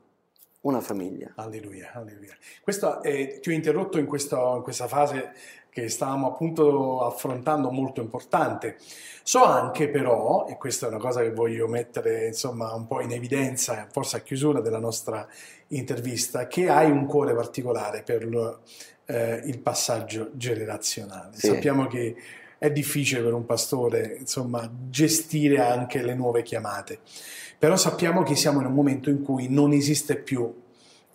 una famiglia. Alleluia, alleluia. Questo, eh, ti ho interrotto in, questo- in questa fase che stavamo appunto affrontando molto importante. So anche però, e questa è una cosa che voglio mettere insomma un po' in evidenza, forse a chiusura della nostra intervista, che hai un cuore particolare per lo- eh, il passaggio generazionale. Sì. Sappiamo che è difficile per un pastore insomma gestire anche le nuove chiamate. Però sappiamo che siamo in un momento in cui non esiste più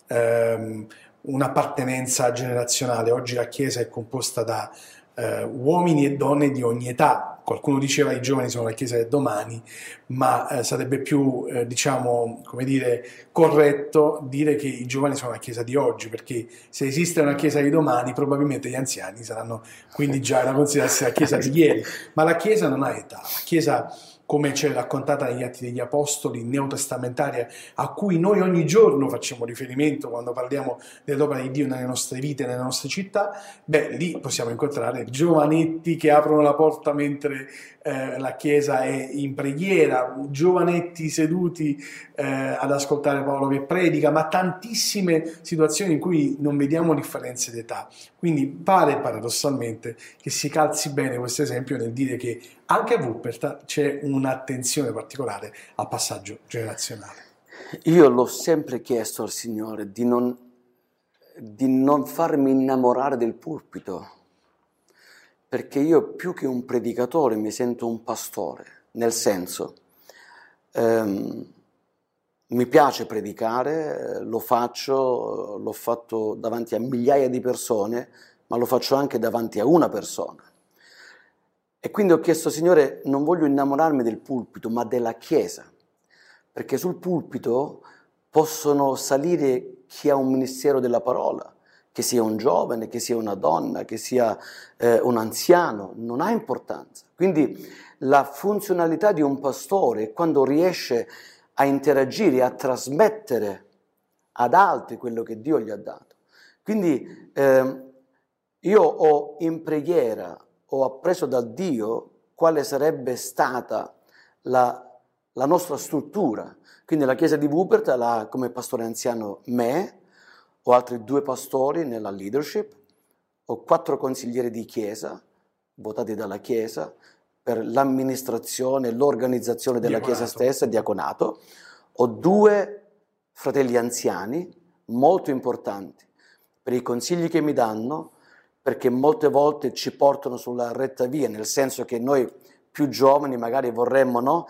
ehm, un'appartenenza generazionale. Oggi la Chiesa è composta da eh, uomini e donne di ogni età. Qualcuno diceva i giovani sono la Chiesa del domani, ma eh, sarebbe più, eh, diciamo, come dire, corretto dire che i giovani sono la Chiesa di oggi, perché se esiste una Chiesa di domani, probabilmente gli anziani saranno quindi già da considerarsi la Chiesa di ieri. Ma la Chiesa non ha età, la Chiesa come c'è raccontata negli Atti degli Apostoli neotestamentaria, a cui noi ogni giorno facciamo riferimento quando parliamo dell'opera di Dio nelle nostre vite, nelle nostre città, beh, lì possiamo incontrare giovanetti che aprono la porta mentre eh, la Chiesa è in preghiera, giovanetti seduti eh, ad ascoltare Paolo che predica, ma tantissime situazioni in cui non vediamo differenze d'età. Quindi pare paradossalmente che si calzi bene questo esempio nel dire che anche a Wuppertal c'è un'attenzione particolare al passaggio generazionale. Io l'ho sempre chiesto al Signore di non, di non farmi innamorare del pulpito, perché io più che un predicatore mi sento un pastore, nel senso, ehm, mi piace predicare, lo faccio, l'ho fatto davanti a migliaia di persone, ma lo faccio anche davanti a una persona. E quindi ho chiesto, Signore, non voglio innamorarmi del pulpito, ma della Chiesa perché sul pulpito possono salire chi ha un ministero della parola, che sia un giovane, che sia una donna, che sia eh, un anziano, non ha importanza. Quindi la funzionalità di un pastore è quando riesce a interagire, a trasmettere ad altri quello che Dio gli ha dato. Quindi ehm, io ho in preghiera, ho appreso da Dio quale sarebbe stata la la nostra struttura. Quindi la chiesa di Wuppertal ha come pastore anziano me, ho altri due pastori nella leadership, ho quattro consiglieri di chiesa, votati dalla chiesa, per l'amministrazione e l'organizzazione della Diaconato. chiesa stessa, diaconato. Ho due fratelli anziani, molto importanti, per i consigli che mi danno, perché molte volte ci portano sulla retta via, nel senso che noi più giovani magari vorremmo, no?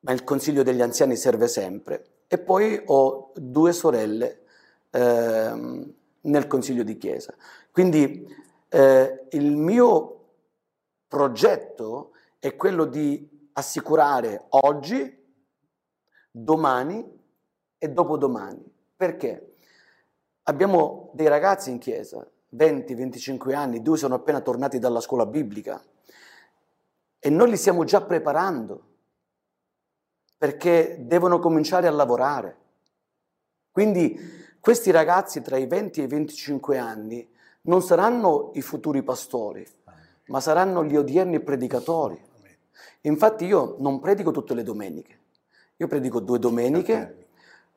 ma il consiglio degli anziani serve sempre. E poi ho due sorelle ehm, nel consiglio di chiesa. Quindi eh, il mio progetto è quello di assicurare oggi, domani e dopodomani. Perché? Abbiamo dei ragazzi in chiesa, 20-25 anni, due sono appena tornati dalla scuola biblica e noi li stiamo già preparando perché devono cominciare a lavorare. Quindi questi ragazzi tra i 20 e i 25 anni non saranno i futuri pastori, ma saranno gli odierni predicatori. Infatti io non predico tutte le domeniche, io predico due domeniche,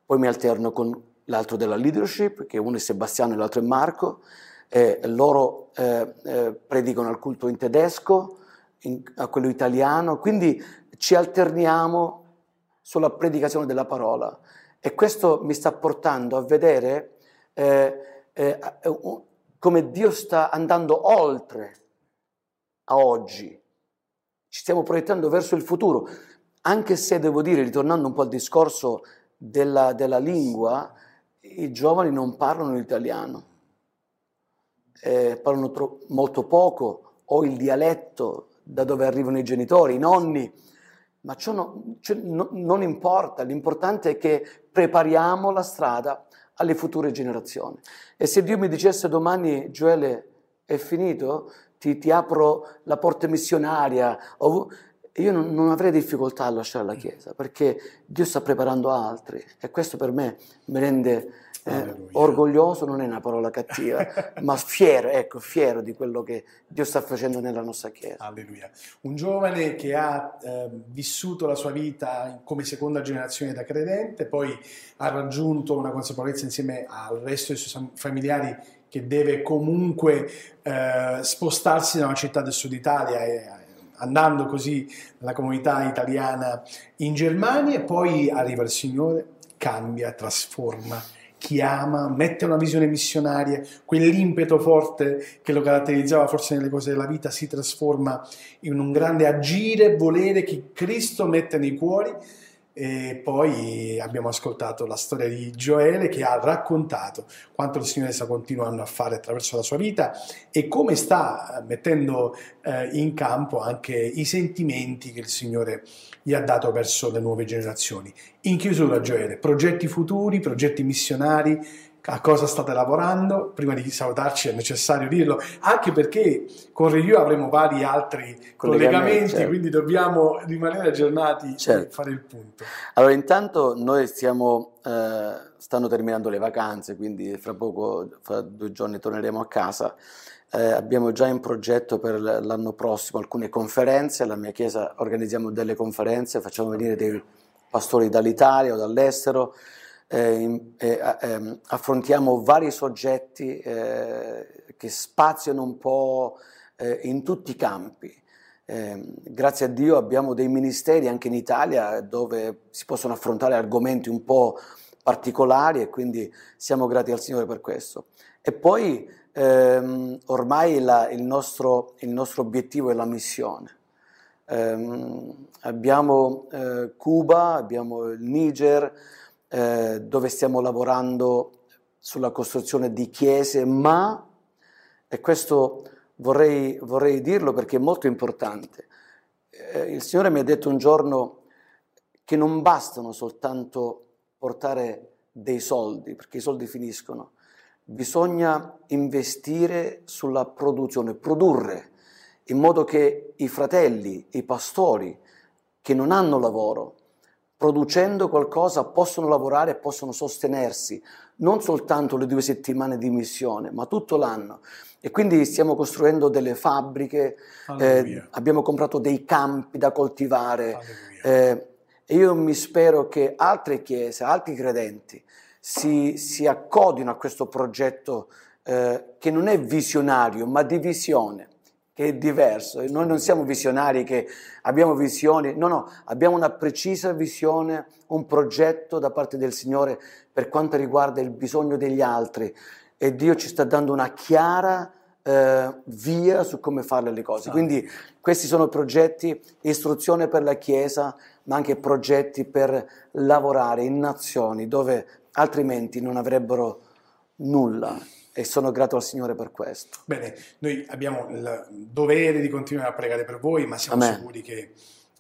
poi mi alterno con l'altro della leadership, che uno è Sebastiano e l'altro è Marco, e loro eh, eh, predicano al culto in tedesco, in, a quello italiano, quindi ci alterniamo sulla predicazione della parola. E questo mi sta portando a vedere eh, eh, come Dio sta andando oltre a oggi. Ci stiamo proiettando verso il futuro, anche se devo dire, ritornando un po' al discorso della, della lingua, i giovani non parlano l'italiano, eh, parlano tro- molto poco, o il dialetto da dove arrivano i genitori, i nonni, ma ciò no, cioè, no, non importa, l'importante è che prepariamo la strada alle future generazioni. E se Dio mi dicesse domani, Gioele, è finito, ti, ti apro la porta missionaria, io non, non, avrei difficoltà a lasciare la Chiesa, perché Dio sta preparando altri e questo per me mi rende eh, orgoglioso, non è una parola cattiva, ma fiero, ecco, fiero di quello che Dio sta facendo nella nostra Chiesa. Alleluia. Un giovane che ha eh, vissuto la sua vita come seconda generazione da credente, poi ha raggiunto una consapevolezza insieme al resto dei suoi familiari che deve comunque eh, spostarsi da una città del sud Italia e andando così nella comunità italiana in Germania e poi arriva il Signore, cambia, trasforma, chiama, mette una visione missionaria, quell'impeto forte che lo caratterizzava forse nelle cose della vita si trasforma in un grande agire, volere che Cristo mette nei cuori e poi abbiamo ascoltato la storia di Gioele che ha raccontato quanto il Signore sta continuando a fare attraverso la sua vita e come sta mettendo eh, in campo anche i sentimenti che il Signore gli ha dato verso le nuove generazioni. In chiusura, Gioele, progetti futuri, progetti missionari, a cosa state lavorando. Prima di salutarci è necessario dirlo, anche perché con Review avremo vari altri collegamenti, certo. quindi dobbiamo rimanere aggiornati certo. e fare il punto. Allora, intanto noi stiamo, eh, stanno terminando le vacanze, quindi fra poco, fra due giorni torneremo a casa. Eh, abbiamo già in progetto per l'anno prossimo alcune conferenze, alla mia chiesa organizziamo delle conferenze, facciamo venire dei pastori dall'Italia o dall'estero, eh, eh, ehm, affrontiamo vari soggetti eh, che spaziano un po' eh, in tutti i campi. Ehm, grazie a Dio abbiamo dei ministeri anche in Italia dove si possono affrontare argomenti un po' particolari e quindi siamo grati al Signore per questo. E poi ehm, ormai la, il, nostro, il, nostro, obiettivo è la missione. Um, abbiamo uh, Cuba, abbiamo il Niger, eh, dove stiamo lavorando sulla costruzione di chiese, ma, e questo vorrei, vorrei dirlo perché è molto importante, eh, il Signore mi ha detto un giorno che non bastano soltanto portare dei soldi, perché i soldi finiscono, bisogna investire sulla produzione, produrre, in modo che i fratelli, i pastori che non hanno lavoro, producendo qualcosa possono lavorare e possono sostenersi, non soltanto le due settimane di missione, ma tutto l'anno. E quindi stiamo costruendo delle fabbriche, eh, abbiamo comprato dei campi da coltivare. Eh, e io mi spero che altre chiese, altri credenti si, si accodino a questo progetto eh, che non è visionario, ma di visione che è diverso. Noi non siamo visionari che abbiamo visioni, no, no, abbiamo una precisa visione, un progetto da parte del Signore per quanto riguarda il bisogno degli altri e Dio ci sta dando una chiara eh, via su come fare le cose. Quindi questi sono progetti, istruzione per la Chiesa, ma anche progetti per lavorare in nazioni dove altrimenti non avrebbero nulla e sono grato al Signore per questo. Bene, noi abbiamo il dovere di continuare a pregare per voi, ma siamo Amen. sicuri che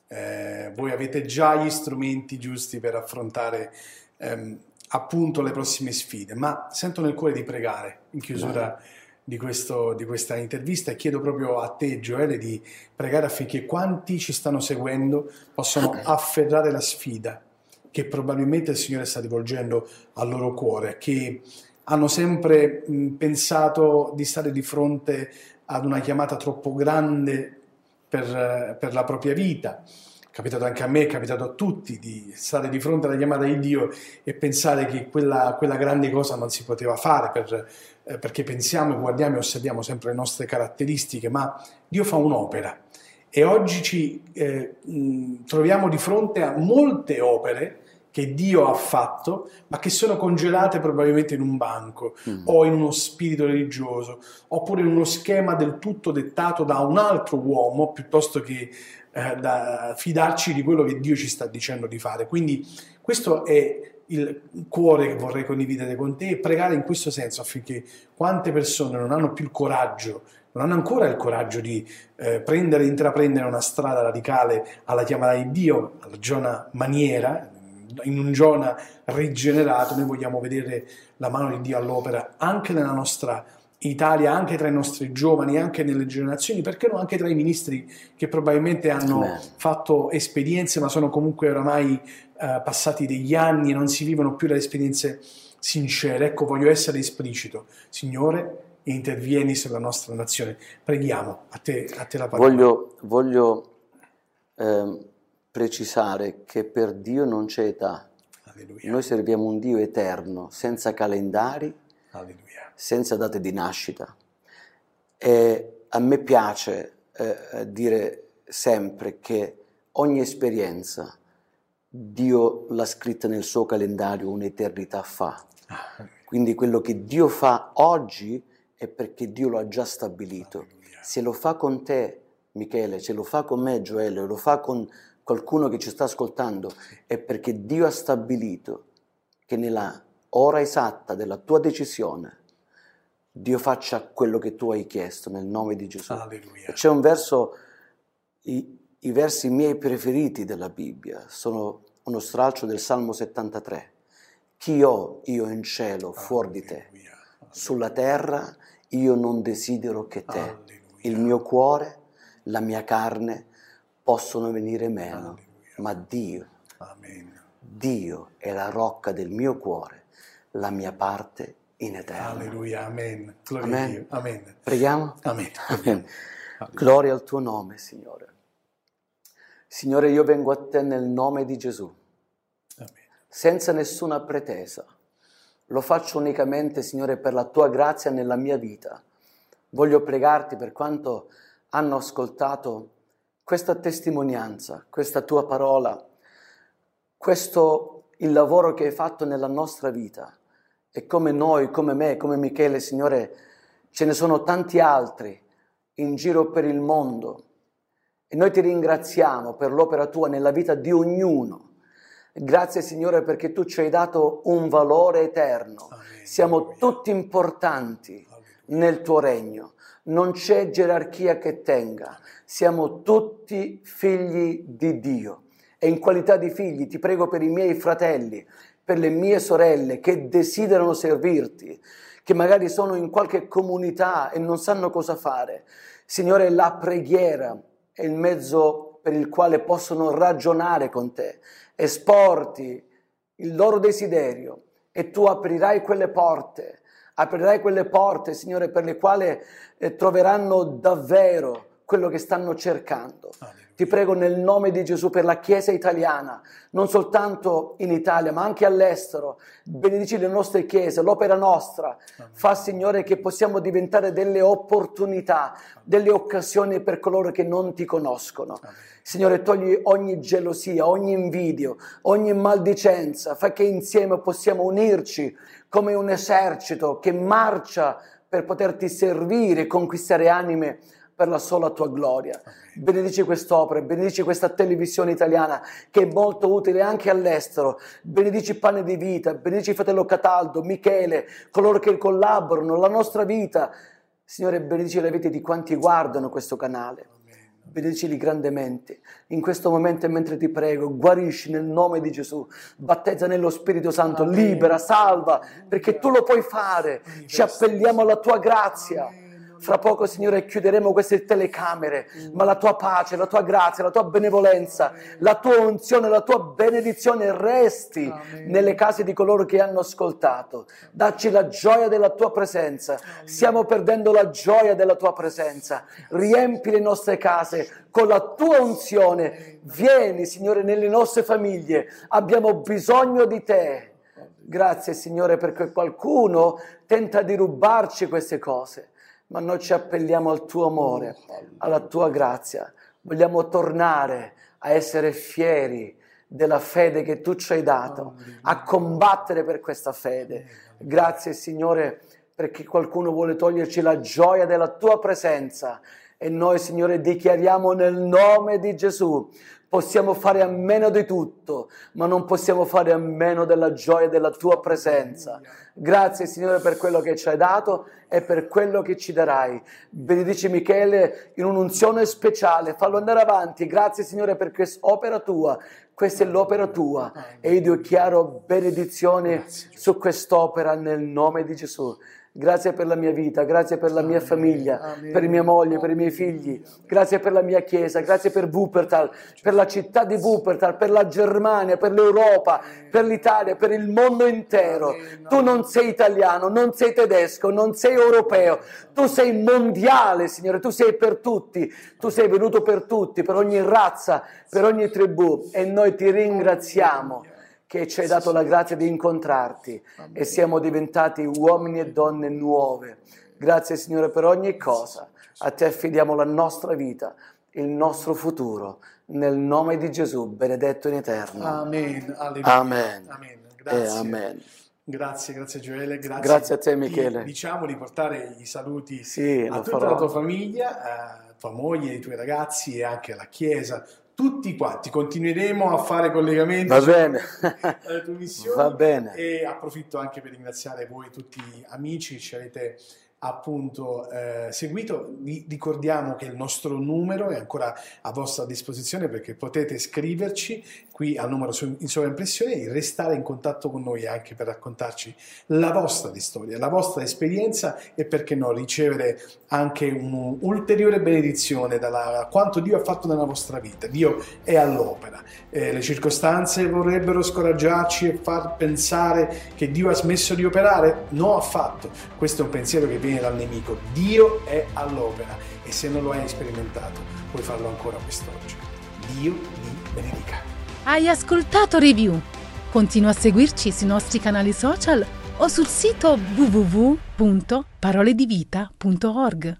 eh, voi avete già gli strumenti giusti per affrontare ehm, appunto le prossime sfide. Ma sento nel cuore di pregare in chiusura di, questo, di, questa intervista e chiedo proprio a te, Gioele, di pregare affinché quanti ci stanno seguendo possano Amen. afferrare la sfida che probabilmente il Signore sta rivolgendo al loro cuore, che hanno sempre mh, pensato di stare di fronte ad una chiamata troppo grande per, per, la propria vita. È capitato anche a me, è capitato a tutti di stare di fronte alla chiamata di Dio e pensare che quella, quella grande cosa non si poteva fare per, eh, perché pensiamo, guardiamo e osserviamo sempre le nostre caratteristiche, ma Dio fa un'opera e oggi ci eh, mh, troviamo di fronte a molte opere che Dio ha fatto, ma che sono congelate probabilmente in un banco mm. o in uno spirito religioso, oppure in uno schema del tutto dettato da un altro uomo piuttosto che eh, da fidarci di quello che Dio ci sta dicendo di fare. Quindi questo è il cuore che vorrei condividere con te e pregare in questo senso affinché quante persone non hanno più il coraggio non hanno ancora il coraggio di eh, prendere e intraprendere una strada radicale alla chiamata di Dio, alla Giona maniera, in un Giona rigenerato, noi vogliamo vedere la mano di Dio all'opera anche nella nostra Italia, anche tra i nostri giovani, anche nelle generazioni, perché no, anche tra i ministri che probabilmente hanno Amen. fatto esperienze, ma sono comunque oramai eh, passati degli anni e non si vivono più le esperienze sincere. Ecco, voglio essere esplicito. Signore, intervieni sulla nostra nazione. Preghiamo, a te, a te la parola. Voglio, voglio eh, precisare che per Dio non c'è età. Alleluia. Noi serviamo un Dio eterno, senza calendari, Alleluia. senza date di nascita. E a me piace eh, dire sempre che ogni esperienza Dio l'ha scritta nel suo calendario un'eternità fa. Quindi quello che Dio fa oggi è perché Dio lo ha già stabilito. Se lo fa con te, Michele, se lo fa con me, Gioele, lo fa con qualcuno che ci sta ascoltando, è perché Dio ha stabilito che nella ora esatta della tua decisione Dio faccia quello che tu hai chiesto nel nome di Gesù. Alleluia. C'è un verso, i, i versi miei preferiti della Bibbia sono uno stralcio del Salmo 73. Chi ho io in cielo fuori di te? Sulla terra io non desidero che te, Alleluia. il mio cuore, la mia carne possono venire meno, Alleluia. ma Dio, Amen. Dio è la rocca del mio cuore, la mia parte in eterno. Alleluia, Amen. Gloria Amen. a Dio. Amen. Preghiamo? Amen. Amen. Gloria al tuo nome, Signore. Signore, io vengo a te nel nome di Gesù, senza nessuna pretesa lo faccio unicamente, Signore, per la tua grazia nella mia vita. Voglio pregarti per quanto hanno ascoltato questa testimonianza, questa tua parola, questo il lavoro che hai fatto nella nostra vita. E come noi, come me, come Michele, Signore, ce ne sono tanti altri in giro per il mondo. E noi ti ringraziamo per l'opera tua nella vita di ognuno Grazie Signore perché tu ci hai dato un valore eterno. Siamo tutti importanti nel tuo regno. Non c'è gerarchia che tenga. Siamo tutti figli di Dio. E in qualità di figli ti prego per i miei fratelli, per le mie sorelle che desiderano servirti, che magari sono in qualche comunità e non sanno cosa fare. Signore, la preghiera è il mezzo per il quale possono ragionare con te esporti il loro desiderio e tu aprirai quelle porte, aprirai quelle porte, Signore, per le quali eh, troveranno davvero quello che stanno cercando. Ti prego nel nome di Gesù per la Chiesa italiana, non soltanto in Italia, ma anche all'estero. Benedici le nostre chiese, l'opera nostra. Fa, Signore, che possiamo diventare delle opportunità, delle occasioni per coloro che non ti conoscono. Signore, togli ogni gelosia, ogni invidio, ogni maldicenza, fa che insieme possiamo unirci come un esercito che marcia per poterti servire e conquistare anime per la sola tua gloria. Benedici quest'opera, benedici questa televisione italiana che è molto utile anche all'estero. Benedici Pane di Vita, benedici Fratello Cataldo, Michele, coloro che collaborano, la nostra vita. Signore, benedici le vite di quanti guardano questo canale benedicili grandemente. In questo momento, mentre ti prego, guarisci nel nome di Gesù, battezza nello Spirito Santo, libera, salva, perché tu lo puoi fare. Ci appelliamo alla tua grazia. Fra poco, Signore, chiuderemo queste telecamere, ma la tua pace, la tua grazia, la tua benevolenza, la tua unzione, la tua benedizione resti nelle case di coloro che hanno ascoltato. Dacci la gioia della tua presenza. Stiamo perdendo la gioia della tua presenza. Riempi le nostre case con la tua unzione. Vieni, Signore, nelle nostre famiglie. Abbiamo bisogno di te. Grazie, Signore, perché qualcuno tenta di rubarci queste cose ma noi ci appelliamo al tuo amore, alla tua grazia. vogliamo tornare a essere fieri della fede che tu ci hai dato, a combattere per questa fede. Grazie Signore perché qualcuno vuole toglierci la gioia della tua presenza e noi Signore dichiariamo nel nome di Gesù Possiamo fare a meno di tutto, ma non possiamo fare a meno della gioia della tua presenza. Grazie Signore per quello che ci hai dato e per quello che ci darai. Benedici Michele in un'unzione speciale, fallo andare avanti. Grazie Signore per questa opera tua. Questa è l'opera tua e io dichiaro benedizione su quest'opera nel nome di Gesù. Grazie per la mia vita, grazie per la mia famiglia, per mia moglie, per i miei figli. Grazie per la mia chiesa, grazie per Wuppertal, per la città di Wuppertal, per la Germania, per l'Europa, per l'Italia, per il mondo intero. Tu non sei italiano, non sei tedesco, non sei europeo. Tu sei mondiale, Signore, tu sei per tutti. Tu sei venuto per tutti, per ogni razza, per ogni tribù e noi ti ringraziamo che ci hai dato la grazia di incontrarti e siamo diventati uomini e donne nuove. Grazie Signore per ogni cosa. A te affidiamo la nostra vita, il nostro futuro. Nel nome di Gesù, benedetto in eterno. Amen. Amen. amen. Grazie. amen. Grazie, grazie Gioele, grazie. grazie a te Michele. Diciamo di portare i saluti sì, a tutta farò. la tua famiglia, a tua moglie, ai tuoi ragazzi e anche alla Chiesa, tutti quanti continueremo a fare collegamenti Va bene. alle tue missioni Va bene. e approfitto anche per ringraziare voi tutti amici che ci avete appunto eh, seguito. Vi ricordiamo che il nostro numero è ancora a vostra disposizione perché potete scriverci qui al numero in sovraimpressione e restare in contatto con noi anche per raccontarci la vostra storia, la vostra esperienza e perché no ricevere anche un'ulteriore benedizione da quanto Dio ha fatto nella vostra vita. Dio è all'opera. Eh, le circostanze vorrebbero scoraggiarci e far pensare che Dio ha smesso di operare? No, affatto. Questo è un pensiero che viene dal nemico. Dio è all'opera e se non lo hai sperimentato puoi farlo ancora quest'oggi. Dio vi benedica. Hai ascoltato Review? Continua a seguirci sui nostri canali social o sul sito www.paroledivita.org.